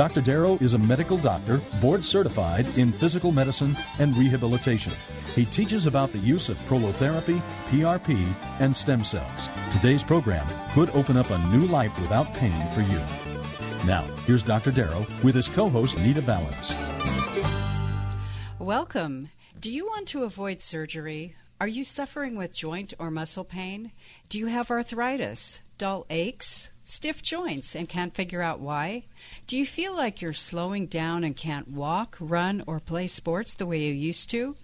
Dr. Darrow is a medical doctor, board certified in physical medicine and rehabilitation. He teaches about the use of prolotherapy, PRP, and stem cells. Today's program could open up a new life without pain for you. Now, here's Dr. Darrow with his co host, Nita Valens. Welcome. Do you want to avoid surgery? Are you suffering with joint or muscle pain? Do you have arthritis, dull aches, stiff joints, and can't figure out why? Do you feel like you're slowing down and can't walk, run, or play sports the way you used to?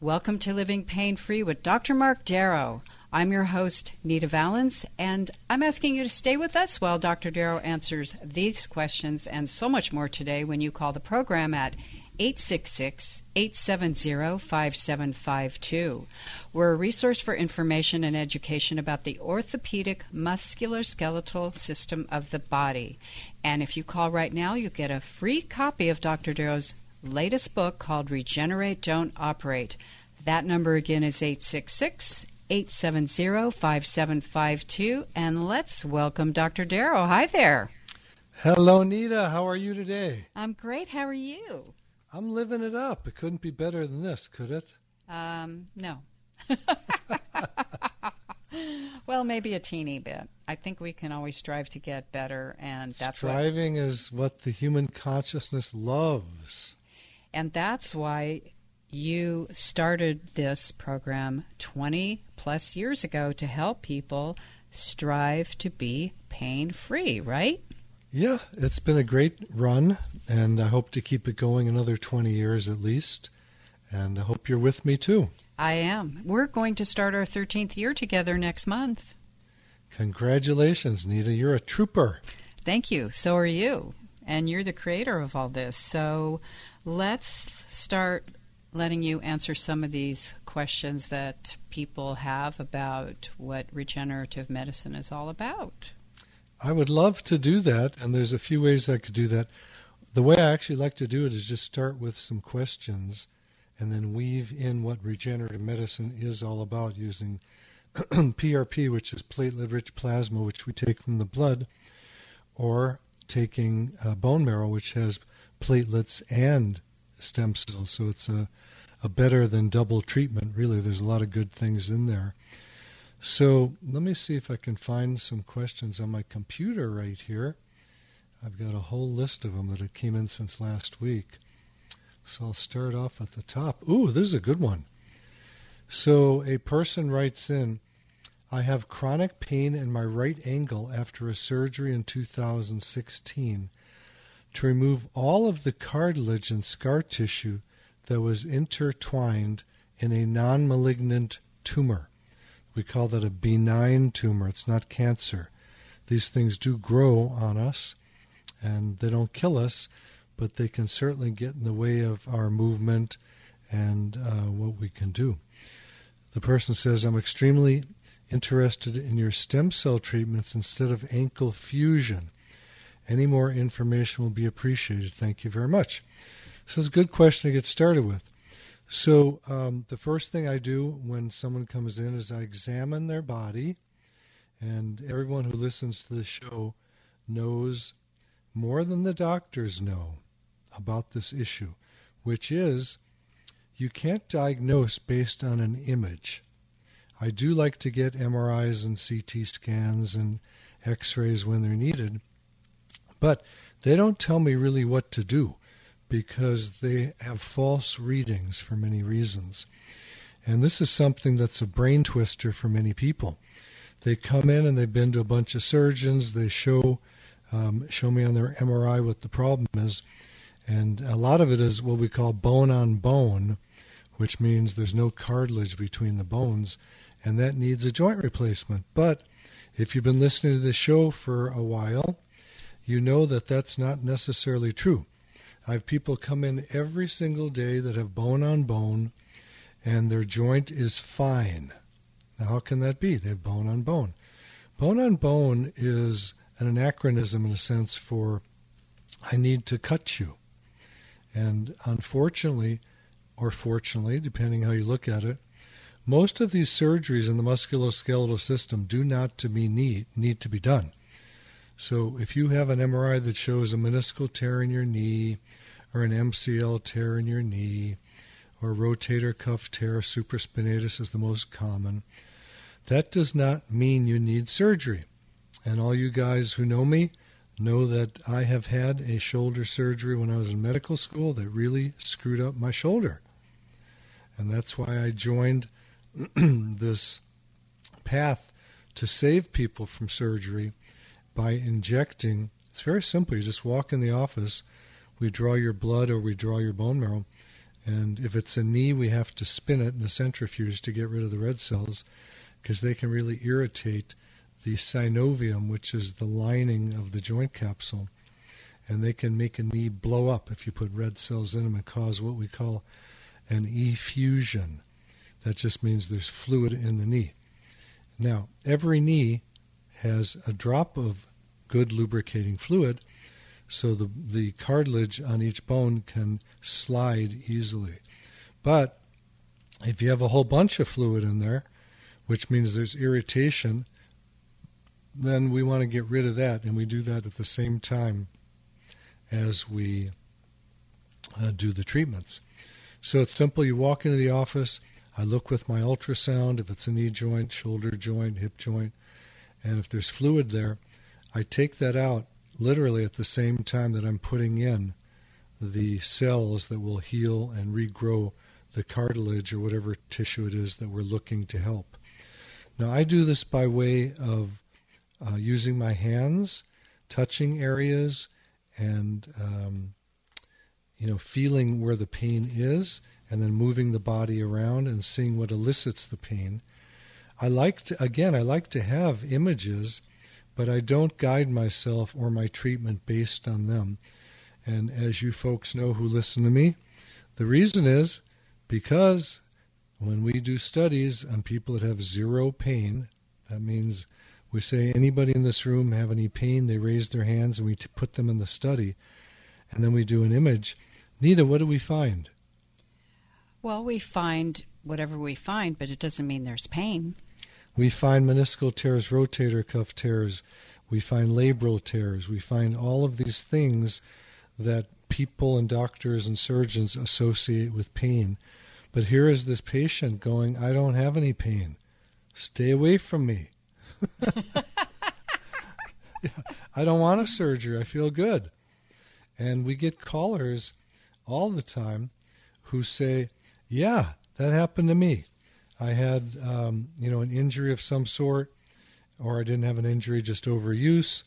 Welcome to Living Pain Free with Dr. Mark Darrow. I'm your host, Nita Valens, and I'm asking you to stay with us while Dr. Darrow answers these questions and so much more today when you call the program at 866 870 5752. We're a resource for information and education about the orthopedic musculoskeletal system of the body. And if you call right now, you get a free copy of Dr. Darrow's latest book called Regenerate, Don't Operate. That number again is 866 870 5752. And let's welcome Dr. Darrow. Hi there. Hello, Nita. How are you today? I'm great. How are you? I'm living it up. It couldn't be better than this, could it? Um, no. well, maybe a teeny bit. I think we can always strive to get better, and that's striving what, is what the human consciousness loves. And that's why you started this program 20 plus years ago to help people strive to be pain free, right? Yeah, it's been a great run, and I hope to keep it going another 20 years at least. And I hope you're with me too. I am. We're going to start our 13th year together next month. Congratulations, Nita. You're a trooper. Thank you. So are you. And you're the creator of all this. So let's start letting you answer some of these questions that people have about what regenerative medicine is all about. I would love to do that, and there's a few ways I could do that. The way I actually like to do it is just start with some questions and then weave in what regenerative medicine is all about using PRP, which is platelet rich plasma, which we take from the blood, or taking uh, bone marrow, which has platelets and stem cells. So it's a, a better than double treatment, really. There's a lot of good things in there. So let me see if I can find some questions on my computer right here. I've got a whole list of them that have came in since last week. So I'll start off at the top. Ooh, this is a good one. So a person writes in, I have chronic pain in my right ankle after a surgery in 2016 to remove all of the cartilage and scar tissue that was intertwined in a non malignant tumor. We call that a benign tumor. It's not cancer. These things do grow on us and they don't kill us, but they can certainly get in the way of our movement and uh, what we can do. The person says, I'm extremely interested in your stem cell treatments instead of ankle fusion. Any more information will be appreciated. Thank you very much. So it's a good question to get started with. So um, the first thing I do when someone comes in is I examine their body, and everyone who listens to the show knows more than the doctors know about this issue, which is you can't diagnose based on an image. I do like to get MRIs and CT scans and X-rays when they're needed, but they don't tell me really what to do because they have false readings for many reasons. And this is something that's a brain twister for many people. they come in and they've been to a bunch of surgeons. They show um, show me on their MRI what the problem is, and a lot of it is what we call bone on bone, which means there's no cartilage between the bones, and that needs a joint replacement. But if you've been listening to this show for a while, you know that that's not necessarily true. I have people come in every single day that have bone on bone, and their joint is fine. Now, how can that be? They have bone on bone. Bone on bone is an anachronism in a sense for I need to cut you. And unfortunately, or fortunately, depending how you look at it, most of these surgeries in the musculoskeletal system do not to be need, need to be done. So if you have an MRI that shows a meniscal tear in your knee, or an MCL tear in your knee, or rotator cuff tear, supraspinatus is the most common, that does not mean you need surgery. And all you guys who know me know that I have had a shoulder surgery when I was in medical school that really screwed up my shoulder. And that's why I joined this path to save people from surgery by injecting. It's very simple. You just walk in the office, we draw your blood or we draw your bone marrow, and if it's a knee, we have to spin it in a centrifuge to get rid of the red cells because they can really irritate the synovium, which is the lining of the joint capsule, and they can make a knee blow up if you put red cells in them and cause what we call an effusion. That just means there's fluid in the knee. Now, every knee has a drop of good lubricating fluid, so the, the cartilage on each bone can slide easily. But if you have a whole bunch of fluid in there, which means there's irritation, then we want to get rid of that, and we do that at the same time as we uh, do the treatments. So it's simple. You walk into the office, I look with my ultrasound if it's a knee joint, shoulder joint, hip joint, and if there's fluid there, I take that out literally at the same time that I'm putting in the cells that will heal and regrow the cartilage or whatever tissue it is that we're looking to help. Now, I do this by way of uh, using my hands, touching areas, and um, you know, feeling where the pain is, and then moving the body around and seeing what elicits the pain. I like to, again, I like to have images, but I don't guide myself or my treatment based on them. And as you folks know who listen to me, the reason is because when we do studies on people that have zero pain, that means we say anybody in this room have any pain, they raise their hands and we t- put them in the study. And then we do an image. Nita, what do we find? Well, we find whatever we find, but it doesn't mean there's pain. We find meniscal tears, rotator cuff tears. We find labral tears. We find all of these things that people and doctors and surgeons associate with pain. But here is this patient going, I don't have any pain. Stay away from me. I don't want a surgery. I feel good. And we get callers all the time who say, "Yeah, that happened to me. I had, um, you know, an injury of some sort, or I didn't have an injury, just overuse,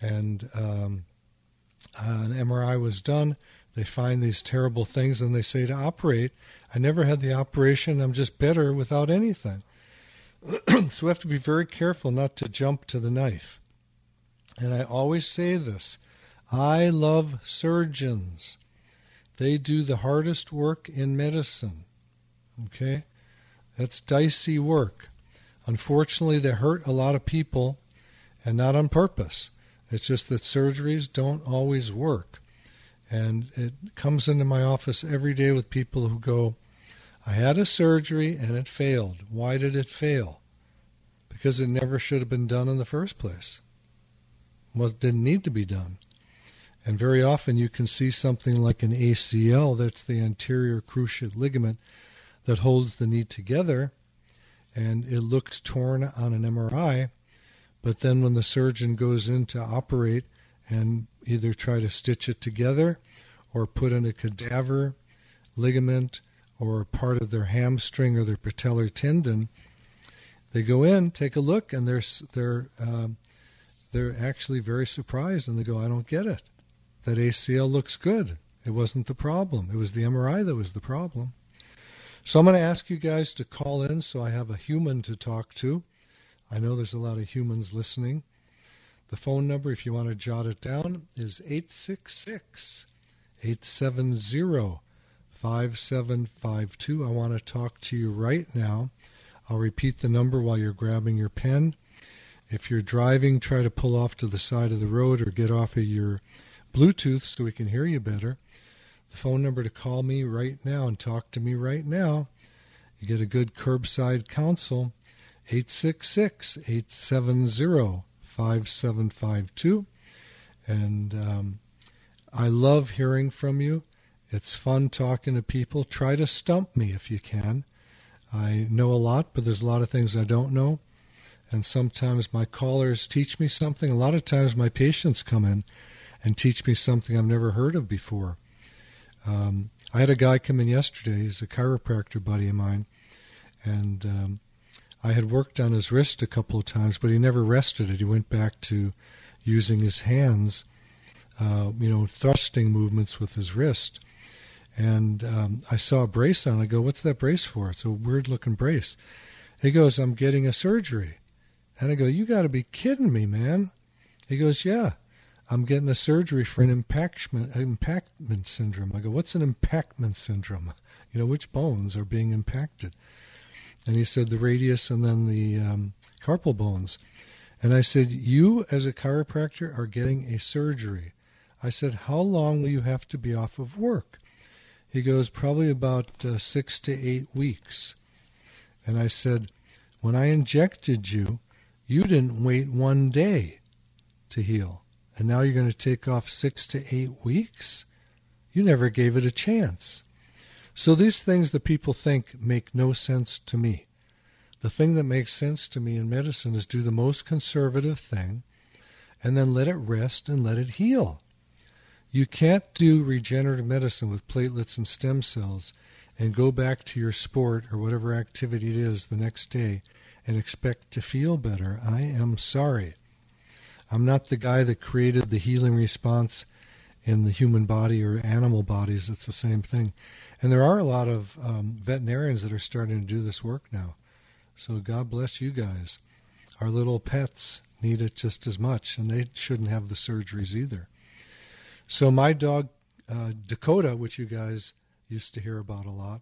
and um, an MRI was done. They find these terrible things, and they say to operate. I never had the operation. I'm just better without anything. so we have to be very careful not to jump to the knife. And I always say this I love surgeons. They do the hardest work in medicine. Okay? That's dicey work. Unfortunately, they hurt a lot of people, and not on purpose. It's just that surgeries don't always work. And it comes into my office every day with people who go, I had a surgery and it failed. Why did it fail? Because it never should have been done in the first place. Well, it didn't need to be done. And very often you can see something like an ACL, that's the anterior cruciate ligament that holds the knee together, and it looks torn on an MRI. But then when the surgeon goes in to operate and either try to stitch it together or put in a cadaver ligament or part of their hamstring or their patellar tendon, They go in, take a look, and they're they're um, they're actually very surprised, and they go, "I don't get it. That ACL looks good. It wasn't the problem. It was the MRI that was the problem." So I'm going to ask you guys to call in, so I have a human to talk to. I know there's a lot of humans listening. The phone number, if you want to jot it down, is 866 870 5752. I want to talk to you right now. I'll repeat the number while you're grabbing your pen. If you're driving, try to pull off to the side of the road or get off of your Bluetooth so we can hear you better. The phone number to call me right now and talk to me right now. You get a good curbside counsel. 866 870 5752. And um, I love hearing from you. It's fun talking to people. Try to stump me if you can. I know a lot, but there's a lot of things I don't know. And sometimes my callers teach me something. A lot of times my patients come in and teach me something I've never heard of before. Um, I had a guy come in yesterday. He's a chiropractor buddy of mine. And um, I had worked on his wrist a couple of times, but he never rested it. He went back to using his hands, uh, you know, thrusting movements with his wrist. And um, I saw a brace on. I go, "What's that brace for?" It's a weird-looking brace. He goes, "I'm getting a surgery." And I go, "You got to be kidding me, man!" He goes, "Yeah, I'm getting a surgery for an impactment impactment syndrome." I go, "What's an impactment syndrome? You know, which bones are being impacted?" And he said the radius and then the um, carpal bones. And I said, You, as a chiropractor, are getting a surgery. I said, How long will you have to be off of work? He goes, Probably about uh, six to eight weeks. And I said, When I injected you, you didn't wait one day to heal. And now you're going to take off six to eight weeks? You never gave it a chance. So these things that people think make no sense to me. The thing that makes sense to me in medicine is do the most conservative thing and then let it rest and let it heal. You can't do regenerative medicine with platelets and stem cells and go back to your sport or whatever activity it is the next day and expect to feel better. I am sorry. I'm not the guy that created the healing response in the human body or animal bodies. It's the same thing. And there are a lot of um, veterinarians that are starting to do this work now. So God bless you guys. Our little pets need it just as much, and they shouldn't have the surgeries either. So my dog uh, Dakota, which you guys used to hear about a lot,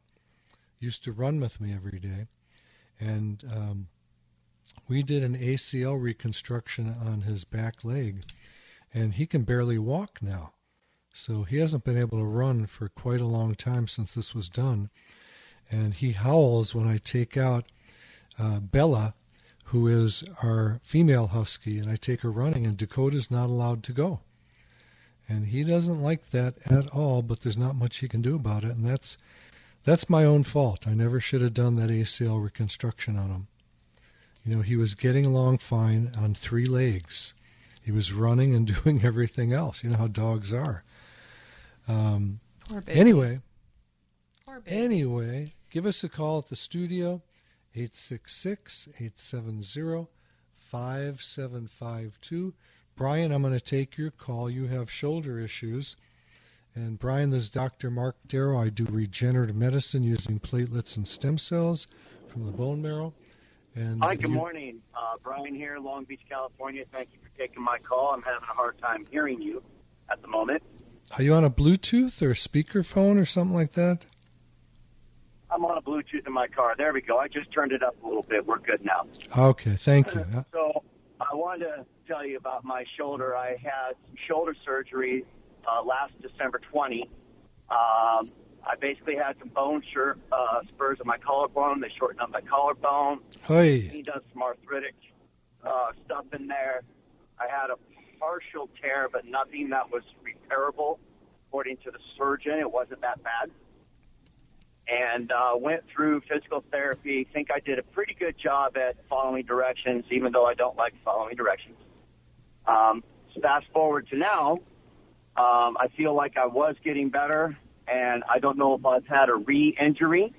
used to run with me every day, and um, we did an ACL reconstruction on his back leg, and he can barely walk now. So he hasn't been able to run for quite a long time since this was done. And he howls when I take out uh, Bella, who is our female husky, and I take her running, and Dakota's not allowed to go. And he doesn't like that at all, but there's not much he can do about it, and that's that's my own fault. I never should have done that ACL reconstruction on him. You know, he was getting along fine on three legs. He was running and doing everything else. You know how dogs are. Um, anyway, anyway, give us a call at the studio, 866-870-5752. Brian, I'm going to take your call. You have shoulder issues. And Brian, this is Dr. Mark Darrow. I do regenerative medicine using platelets and stem cells from the bone marrow. And Hi, good you, morning. Uh, Brian here, Long Beach, California. Thank you for taking my call. I'm having a hard time hearing you at the moment. Are you on a Bluetooth or speakerphone or something like that? I'm on a Bluetooth in my car. There we go. I just turned it up a little bit. We're good now. Okay, thank you. So I wanted to tell you about my shoulder. I had shoulder surgery uh, last December 20. Um, I basically had some bone shir- uh, spurs in my collarbone. They shortened up my collarbone. Hey, He does some arthritic uh, stuff in there. I had a partial tear, but nothing that was repairable. According to the surgeon, it wasn't that bad. And uh, went through physical therapy. Think I did a pretty good job at following directions, even though I don't like following directions. Um, fast forward to now, um, I feel like I was getting better, and I don't know if I've had a re-injury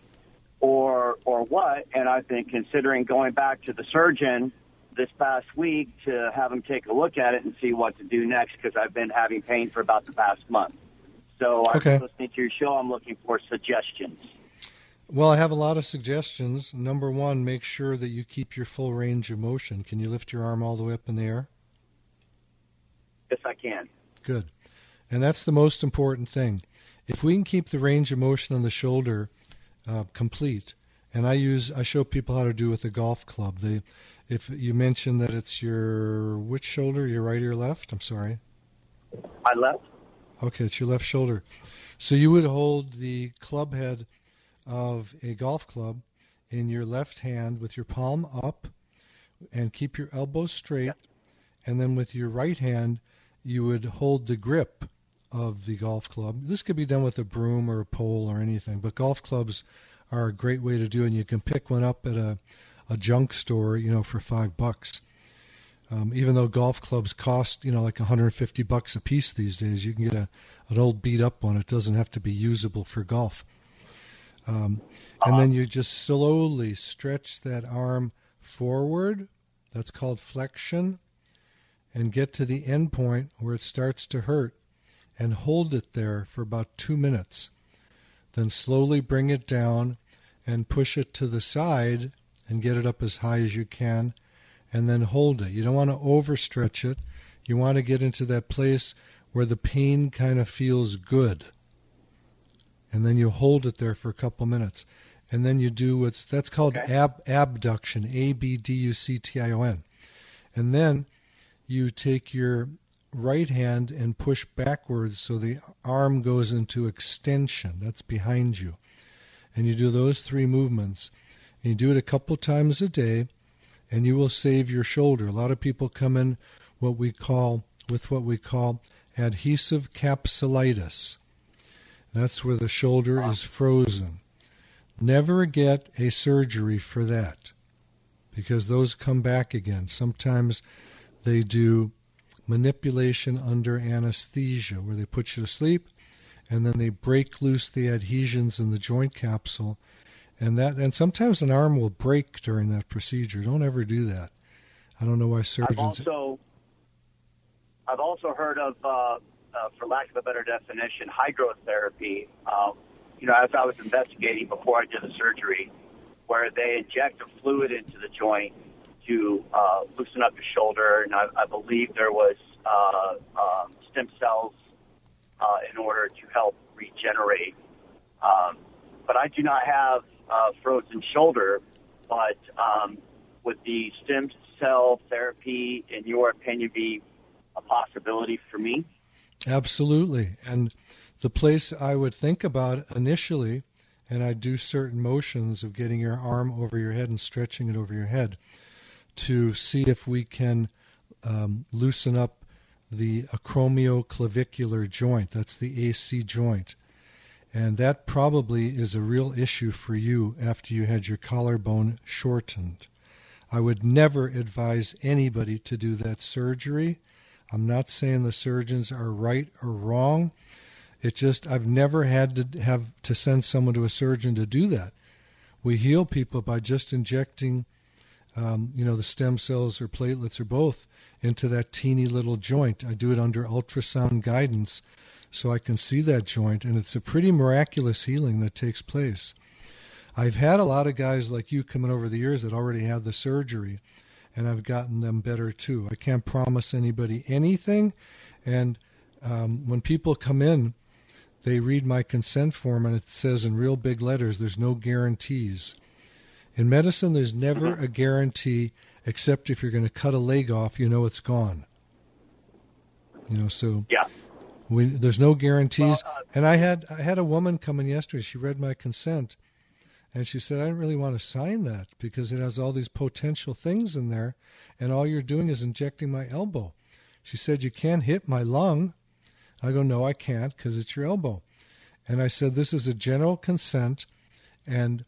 or or what. And I've been considering going back to the surgeon this past week to have him take a look at it and see what to do next because I've been having pain for about the past month. So I Okay. listening to your show. I'm looking for suggestions. Well, I have a lot of suggestions. Number one, make sure that you keep your full range of motion. Can you lift your arm all the way up in the air? Yes, I can. Good. And that's the most important thing. If we can keep the range of motion on the shoulder uh, complete, and I use I show people how to do with a golf club. They, if you mention that it's your which shoulder, your right or your left? I'm sorry. I left. Okay, it's your left shoulder. So you would hold the club head of a golf club in your left hand with your palm up and keep your elbows straight. And then with your right hand, you would hold the grip of the golf club. This could be done with a broom or a pole or anything, but golf clubs are a great way to do it. And you can pick one up at a, a junk store, you know, for five bucks. Um, even though golf clubs cost, you know, like 150 bucks a piece these days, you can get a an old beat up one. It doesn't have to be usable for golf. Um, and then you just slowly stretch that arm forward. That's called flexion. And get to the end point where it starts to hurt and hold it there for about two minutes. Then slowly bring it down and push it to the side and get it up as high as you can and then hold it. You don't want to overstretch it. You want to get into that place where the pain kind of feels good. And then you hold it there for a couple minutes. And then you do what's that's called Okay. ab, abduction, A B D U C T I O N. And then you take your right hand and push backwards so the arm goes into extension. That's behind you. And you do those three movements. And you do it a couple times a day and you will save your shoulder. A lot of people come in what we call with what we call adhesive capsulitis. That's where the shoulder is frozen. Never get a surgery for that because those come back again. Sometimes they do manipulation under anesthesia where they put you to sleep and then they break loose the adhesions in the joint capsule and that and sometimes an arm will break during that procedure. Don't ever do that. I don't know why I've surgeons. also I've also heard of, uh, uh, for lack of a better definition, hydrotherapy. Um, you know, as I was investigating before I did the surgery, where they inject a fluid into the joint to uh, loosen up the shoulder, and I, I believe there was uh, um, stem cells uh, in order to help regenerate. Um, but I do not have uh, frozen shoulder. But um, would the stem cell therapy, in your opinion, be a possibility for me? Absolutely. And the place I would think about initially, and I do certain motions of getting your arm over your head and stretching it over your head to see if we can um, loosen up the acromioclavicular joint. That's the AC joint. And that probably is a real issue for you after you had your collarbone shortened. I would never advise anybody to do that surgery. I'm not saying the surgeons are right or wrong. It just I've never had to have to send someone to a surgeon to do that. We heal people by just injecting, um, you know, the stem cells or platelets or both into that teeny little joint. I do it under ultrasound guidance, so I can see that joint, and it's a pretty miraculous healing that takes place. I've had a lot of guys like you coming over the years that already had the surgery, and I've gotten them better too. I can't promise anybody anything, and um, when people come in, they read my consent form, and it says in real big letters, "There's no guarantees." In medicine, there's never a guarantee, except if you're going to cut a leg off, you know it's gone. You know, so Yeah. we, there's no guarantees. Well, uh, and I had I had a woman come in yesterday. She read my consent, and she said I didn't really want to sign that because it has all these potential things in there, and all you're doing is injecting my elbow. She said you can't hit my lung. I go no, I can't because it's your elbow. And I said this is a general consent, and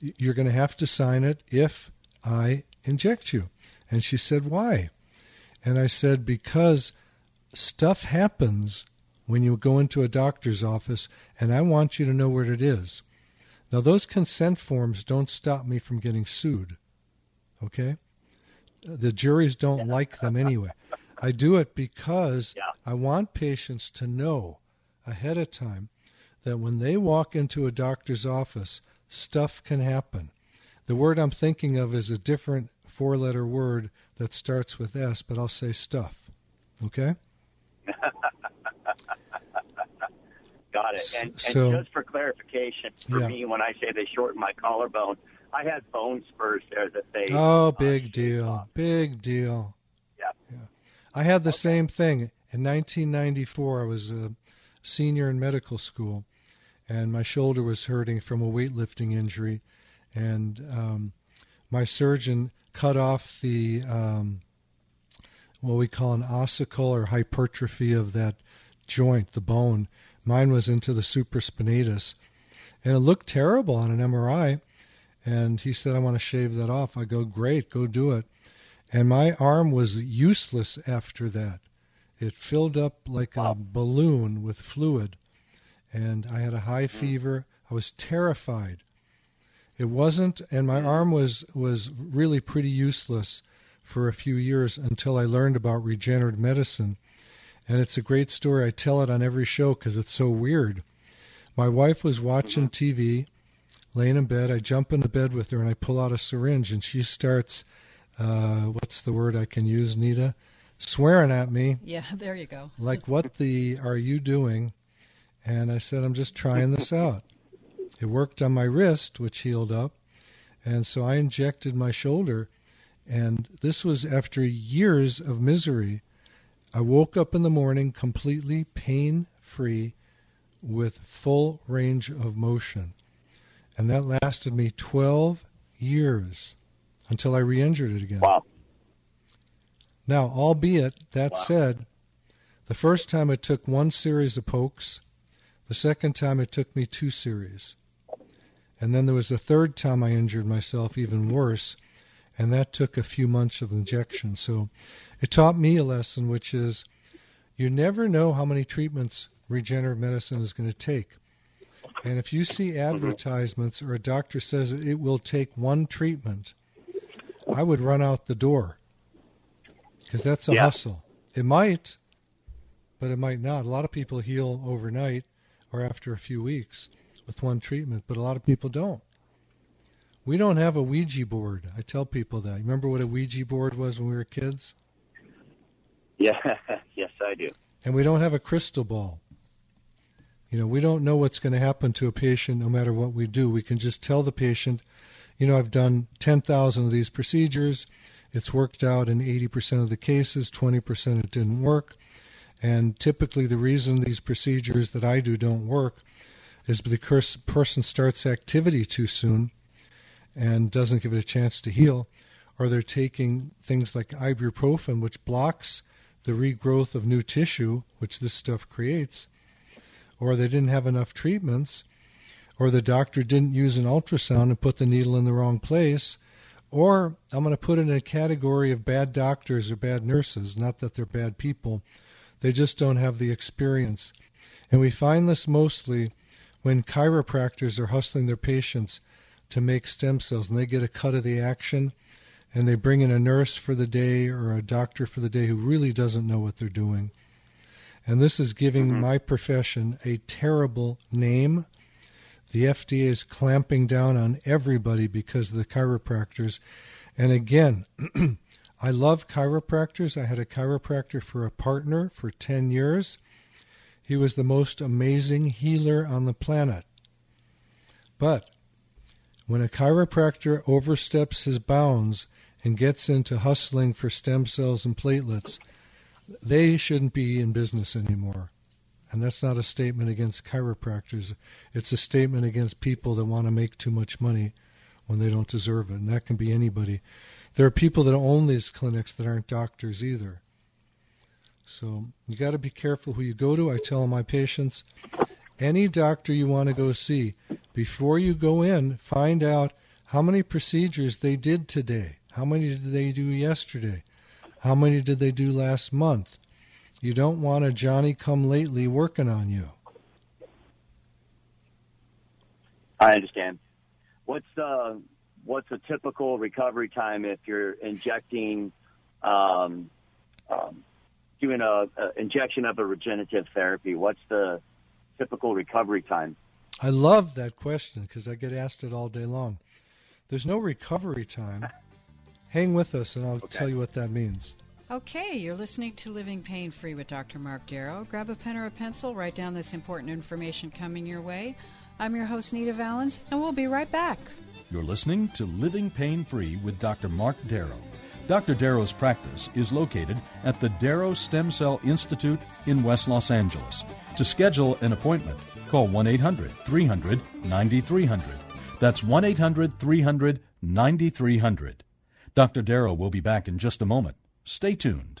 you're going to have to sign it if I inject you. And she said why? And I said because stuff happens when you go into a doctor's office, and I want you to know what it is. Now, those consent forms don't stop me from getting sued. Okay? The juries don't like them anyway. I do it because Yeah. I want patients to know ahead of time that when they walk into a doctor's office, stuff can happen. The word I'm thinking of is a different four letter word that starts with S, but I'll say stuff. Okay? Got it. And, and So- just for clarification, for Yeah. me, when I say they shortened my collarbone, I had bone spurs there that they. Oh, uh, big shaved deal. off. Big deal. Yeah. I had the same thing. In 1994, I was a senior in medical school, and my shoulder was hurting from a weightlifting injury, and um, my surgeon cut off the um, what we call an ossicle or hypertrophy of that joint, the bone. Mine was into the supraspinatus, and it looked terrible on an MRI. And he said, "I want to shave that off." I go, "Great, go do it." And my arm was useless after that. It filled up like a balloon with fluid, and I had a high hmm. fever. I was terrified. It wasn't, and my hmm. arm was was really pretty useless for a few years until I learned about regenerative medicine. And it's a great story. I tell it on every show because it's so weird. My wife was watching mm-hmm. TV, laying in bed. I jump into bed with her and I pull out a syringe and she starts, uh, what's the word I can use, Nita? Swearing at me Yeah, there you go. like what the are you doing and i said i'm just trying this out. It worked on my wrist which healed up. And so i injected my shoulder. And this was after years of misery. I woke up in the morning completely pain free with full range of motion. And that lasted me 12 years until i re-injured it again. Wow. now, albeit that Wow. said, the first time it took one series of pokes, the second time it took me two series. And then there was a third time I injured myself even worse, and that took a few months of injection. So it taught me a lesson, which is you never know how many treatments regenerative medicine is going to take. And if you see mm-hmm. advertisements or a doctor says it will take one treatment, I would run out the door because that's a Yeah. hustle. It might, but it might not. A lot of people heal overnight or after a few weeks with one treatment, but a lot of people don't. We don't have a Ouija board. I tell people that. Remember what a Ouija board was when we were kids? Yeah. yes, I do. And we don't have a crystal ball. You know, we don't know what's going to happen to a patient no matter what we do. We can just tell the patient, you know, I've done 10,000 of these procedures. It's worked out in 80% of the cases, 20% it didn't work. And typically the reason these procedures that I do don't work is because the person starts activity too soon and doesn't give it a chance to heal, or they're taking things like ibuprofen, which blocks the regrowth of new tissue, which this stuff creates, or they didn't have enough treatments, or the doctor didn't use an ultrasound and put the needle in the wrong place, or I'm going to put in a category of bad doctors or bad nurses, not that they're bad people. They just don't have the experience. And we find this mostly when chiropractors are hustling their patients to make stem cells and they get a cut of the action and they bring in a nurse for the day or a doctor for the day who really doesn't know what they're doing. And this is giving mm-hmm. my profession a terrible name. The FDA is clamping down on everybody because of the chiropractors. And again, I love chiropractors. I had a chiropractor for a partner for 10 years. He was the most amazing healer on the planet. But when a chiropractor oversteps his bounds and gets into hustling for stem cells and platelets, they shouldn't be in business anymore. And that's not a statement against chiropractors. It's a statement against people that want to make too much money when they don't deserve it. And that can be anybody. There are people that own these clinics that aren't doctors either. So you got to be careful who you go to. I tell my patients, any doctor you want to go see, before you go in, find out how many procedures they did today. How many did they do yesterday? How many did they do last month? You don't want a Johnny come lately working on you. I understand. What's the what's a typical recovery time if you're injecting, um, um, doing a, a injection of a regenerative therapy? What's the typical recovery time? I love that question because I get asked it all day long. There's no recovery time. Hang with us, and I'll okay. tell you what that means. Okay, you're listening to Living Pain Free with Dr. Mark Darrow. Grab a pen or a pencil, write down this important information coming your way. I'm your host, Nita Valens, and we'll be right back. You're listening to Living Pain Free with Dr. Mark Darrow. Dr. Darrow's practice is located at the Darrow Stem Cell Institute in West Los Angeles. To schedule an appointment, call 1 800 300 9300. That's 1 800 300 9300. Dr. Darrow will be back in just a moment. Stay tuned.